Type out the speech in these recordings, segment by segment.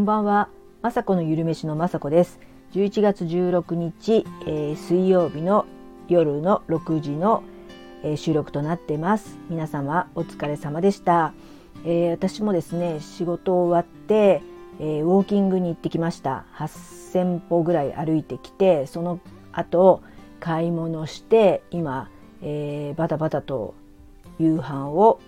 こんばんは。まさこのゆるめしのまさこです。11月16日、えー、水曜日の夜の6時の、えー、収録となってます。皆様お疲れ様でした。えー、私もですね、仕事終わって、えウォーキングに行ってきました。8000歩ぐらい歩いてきて、その後買い物して今、えバタバタと夕飯を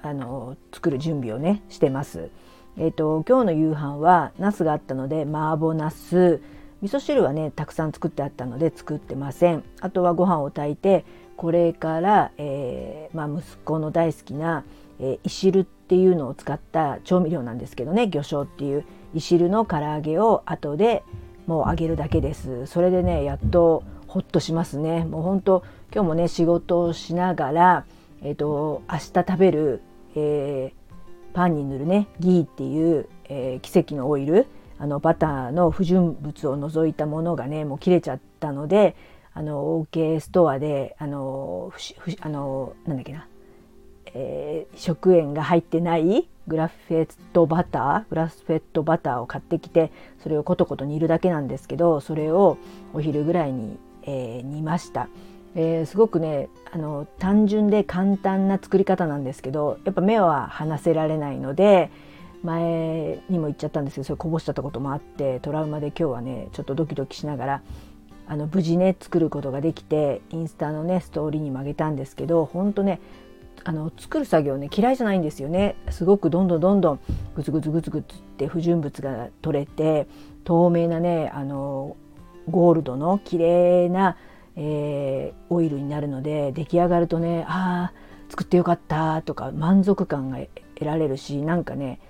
あの作る準備をねしてます。えーと、今日の夕飯はナスがあったので麻婆ナス。味噌汁はねたくさん作ってあったので作ってません。あとはご飯を炊いてこれから、えー、まあ、息子の大好きな、えー、いしるっていうのを使った調味料なんですけどね魚醤っていういしるの唐揚げを後でもう揚げるだけです。それでねやっとほっとしますね。もうほんと今日もね仕事をしながらえっ、ー、と明日食べる、えーパンに塗るねギーっていう、えー、奇跡のオイルあのバターの不純物を除いたものがねもう切れちゃったのであの OK ストアであのあのなんだっけな、えー、食塩が入ってないグラフェットバターグラスフェットバターを買ってきてそれをコトコト煮るだけなんですけどそれをお昼ぐらいに、えー、煮ました。えー、すごくねあの単純で簡単な作り方なんですけどやっぱ目は離せられないので前にも言っちゃったんですけどそれこぼしちゃったこともあってトラウマで今日はねちょっとドキドキしながらあの無事ね作ることができてインスタのねストーリーにもあげたんですけどほんとねあの作る作業ね嫌いじゃないんですよね。すごくどんどんどんどんグツグツグツグツって不純物が取れて透明なねあのゴールドの綺麗なえー、オイルになるので出来上がるとねああ作ってよかったとか満足感が得られるしなんかね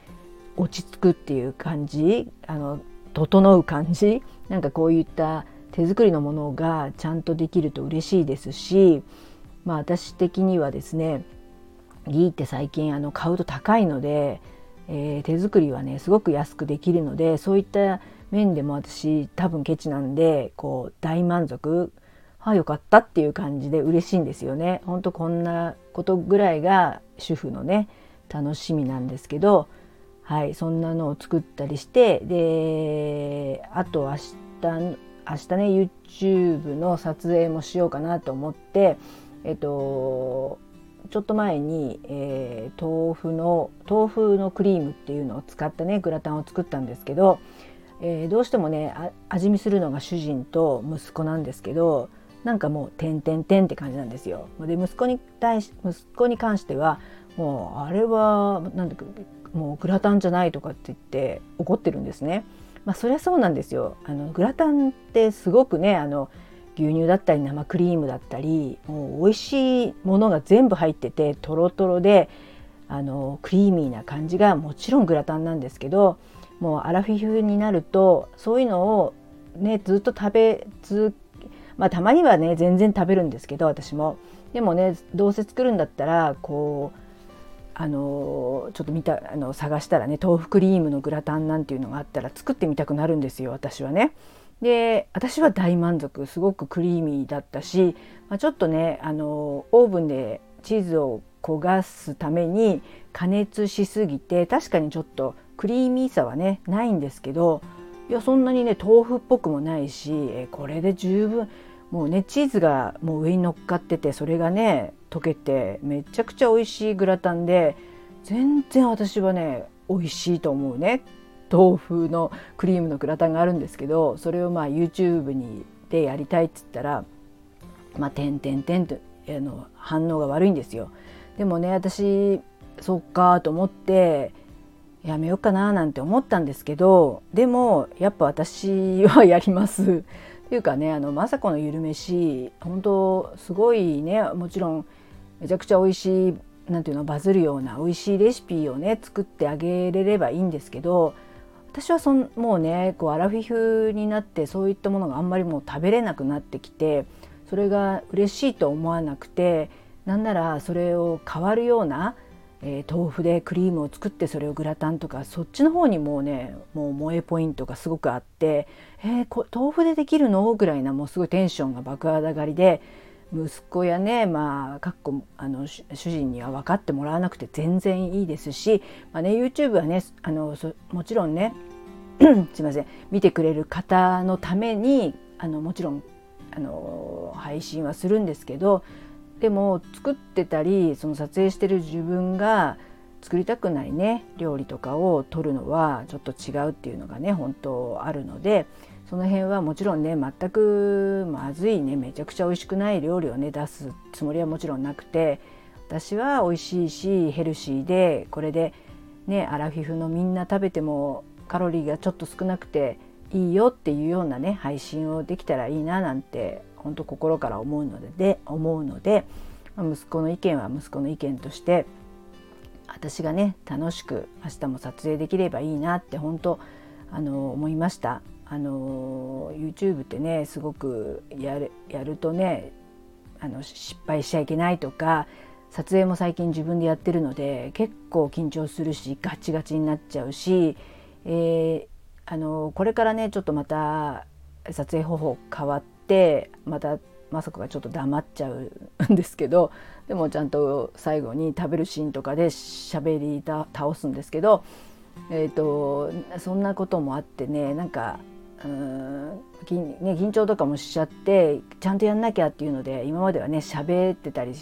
落ち着くっていう感じあの整う感じなんかこういった手作りのものがちゃんとできると嬉しいですしまあ私的にはですねギーって最近あの買うと高いので、えー、手作りはねすごく安くできるのでそういった面でも私多分ケチなんでこう大満足あよかったっていう感じで嬉しいんですよね。ほんとこんなことぐらいが主婦のね楽しみなんですけどはいそんなのを作ったりしてであと明日明日ね YouTube の撮影もしようかなと思ってえっとちょっと前に、えー、豆腐の豆腐のクリームっていうのを使ったねグラタンを作ったんですけど、えー、どうしてもね味見するのが主人と息子なんですけどなんかもう「てんてんてん」って感じなんですよ。で息子に対し息子に関してはもうあれはなんだかもうグラタンじゃないとかって言って怒ってるんですね。まあそりゃそうなんですよ。あのグラタンってすごくねあの牛乳だったり生クリームだったりもう美味しいものが全部入っててとろとろであのクリーミーな感じがもちろんグラタンなんですけどもうアラフィフになるとそういうのをねずっと食べ続まあたまにはね全然食べるんですけど私もでもねどうせ作るんだったらこうあのちょっと見たあの探したらね豆腐クリームのグラタンなんていうのがあったら作ってみたくなるんですよ私はね。で私は大満足すごくクリーミーだったし、まあ、ちょっとねあのオーブンでチーズを焦がすために加熱しすぎて確かにちょっとクリーミーさはねないんですけどいやそんなにね豆腐っぽくもないしえこれで十分もうねチーズがもう上に乗っかっててそれがね溶けてめちゃくちゃ美味しいグラタンで全然私はね美味しいと思うね豆腐のクリームのグラタンがあるんですけどそれをまあ YouTube にでやりたいっつったらまあ点点点とあの反応が悪いんですよ。でもね私そっかと思ってやめようかななんて思ったんですけどでもやっぱ私はやります。っていうかねあの政子のゆるめし本当すごいねもちろんめちゃくちゃ美味しいなんていうのバズるような美味しいレシピをね作ってあげれればいいんですけど私はそんもうねこうアラフィフになってそういったものがあんまりもう食べれなくなってきてそれが嬉しいと思わなくてなんならそれを変わるようなえー、豆腐でクリームを作ってそれをグラタンとかそっちの方にもうねもう萌えポイントがすごくあって「えー、豆腐でできるの?」ぐらいなもうすごいテンションが爆上がりで息子やねまあかっこあの主人には分かってもらわなくて全然いいですし、まあね、YouTube はねあのもちろんね すいません見てくれる方のためにあのもちろんあの配信はするんですけどでも作ってたりその撮影してる自分が作りたくないね料理とかを撮るのはちょっと違うっていうのがね本当あるのでその辺はもちろんね全くまずいねめちゃくちゃ美味しくない料理をね出すつもりはもちろんなくて私は美味しいしヘルシーでこれでねアラフィフのみんな食べてもカロリーがちょっと少なくていいよっていうようなね配信をできたらいいななんて本当心から思うのでで思うので息子の意見は息子の意見として私がね楽しく明日も撮影できればいいなって本当あの思いました。あの YouTube ってねすごくやるやるとねあの失敗しちゃいけないとか撮影も最近自分でやってるので結構緊張するしガチガチになっちゃうし、えー、あのこれからねちょっとまた撮影方法変わってまた雅子がちょっと黙っちゃうんですけどでもちゃんと最後に食べるシーンとかで喋り倒すんですけど、えーと、そんなこともあってねなんかうんね、緊張とかもしちゃってちゃんとやんなきゃっていうので今まではね喋ってたり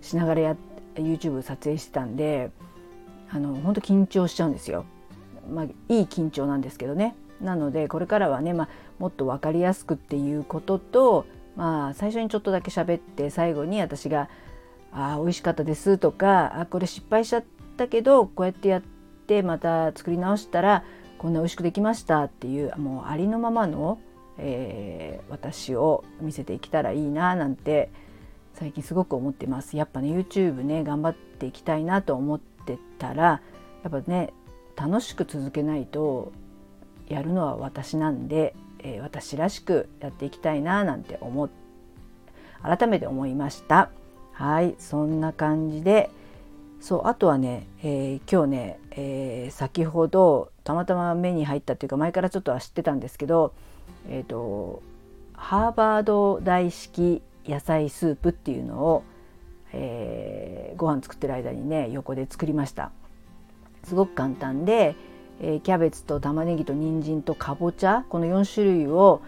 しながらや YouTube 撮影してたんであの本当緊張しちゃうんですよ。まあ、いい緊張なんですけどね。なのでこれからはね、まあ、もっと分かりやすくっていうことと、まあ、最初にちょっとだけ喋って最後に私が「あ美味しかったです」とか「あこれ失敗しちゃったけどこうやってやってまた作り直したらこんな美味しくできました」っていうもうありのままの、えー、私を見せていけたらいいななんて最近すごく思ってます。やっぱね YouTube ね頑張っていきたいなと思ってたらやっぱね楽しく続けないとやるのは私なんで、えー、私らしくやっていきたいななんて思改めて思いました。はいそんな感じで。そうあとはね、えー、今日ね、えー、先ほどたまたま目に入ったっていうか前からちょっとは知ってたんですけどえっ、ー、とハーバード大式野菜スープっていうのを、えー、ご飯作ってる間にね横で作りました。すごく簡単で、えー、キャベツと玉ねぎと人参とかぼちゃこの4種類を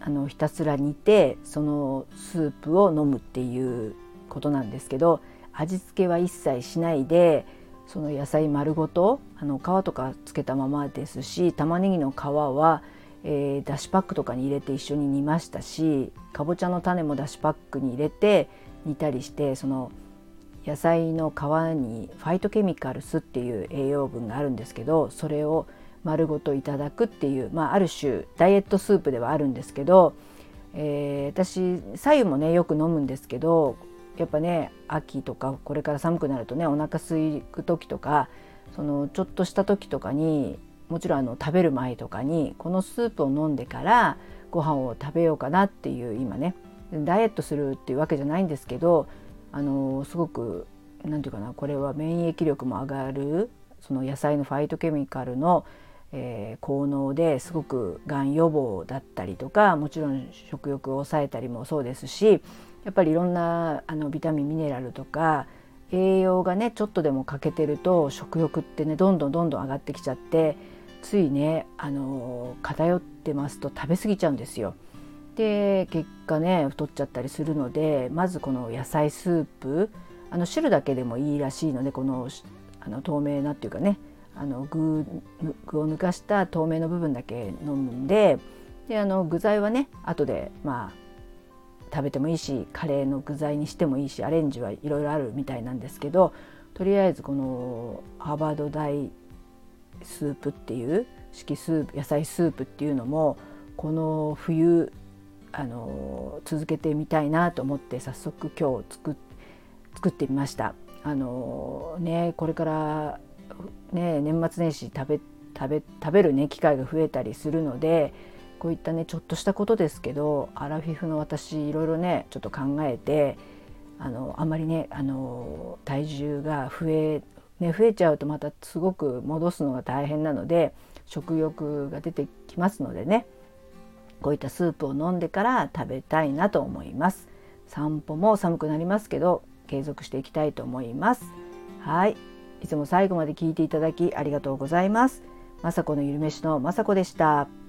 あのひたすら煮てそのスープを飲むっていうことなんですけど味付けは一切しないでその野菜丸ごとあの皮とかつけたままですし玉ねぎの皮は、えー、だしパックとかに入れて一緒に煮ましたしかぼちゃの種もだしパックに入れて煮たりしてその野菜の皮にファイトケミカルスっていう栄養分があるんですけどそれを丸ごといただくっていう、まあ、ある種ダイエットスープではあるんですけど、えー、私白湯もねよく飲むんですけどやっぱね秋とかこれから寒くなるとねお腹すいく時とかそのちょっとした時とかにもちろんあの食べる前とかにこのスープを飲んでからご飯を食べようかなっていう今ねダイエットするっていうわけじゃないんですけどあのすごく何て言うかなこれは免疫力も上がるその野菜のファイトケミカルの、えー、効能ですごくがん予防だったりとかもちろん食欲を抑えたりもそうですしやっぱりいろんなあのビタミンミネラルとか栄養がねちょっとでも欠けてると食欲ってねどんどんどんどん上がってきちゃってついねあの偏ってますと食べ過ぎちゃうんですよ。で結果ね太っちゃったりするのでまずこの野菜スープあの汁だけでもいいらしいのでこのあの透明なっていうかねあの具具を抜かした透明の部分だけ飲むんでであの具材はね後でまあ食べてもいいしカレーの具材にしてもいいしアレンジはいろいろあるみたいなんですけどとりあえずこのハーバード大スープっていう式スープ野菜スープっていうのもこの冬あの続けてみたいなと思って早速今日作作ってみました。あのねこれからね年末年始食べ食べ食べるね機会が増えたりするのでこういったねちょっとしたことですけどアラフィフの私いろいろねちょっと考えてあのあんまりねあの体重が増えね増えちゃうとまたすごく戻すのが大変なので食欲が出てきますのでねこういったスープを飲んでから食べたいなと思います。散歩も寒くなりますけど継続していきたいと思います。はい。いつも最後まで聞いていただきありがとうございます。雅子のゆるめしの雅子でした。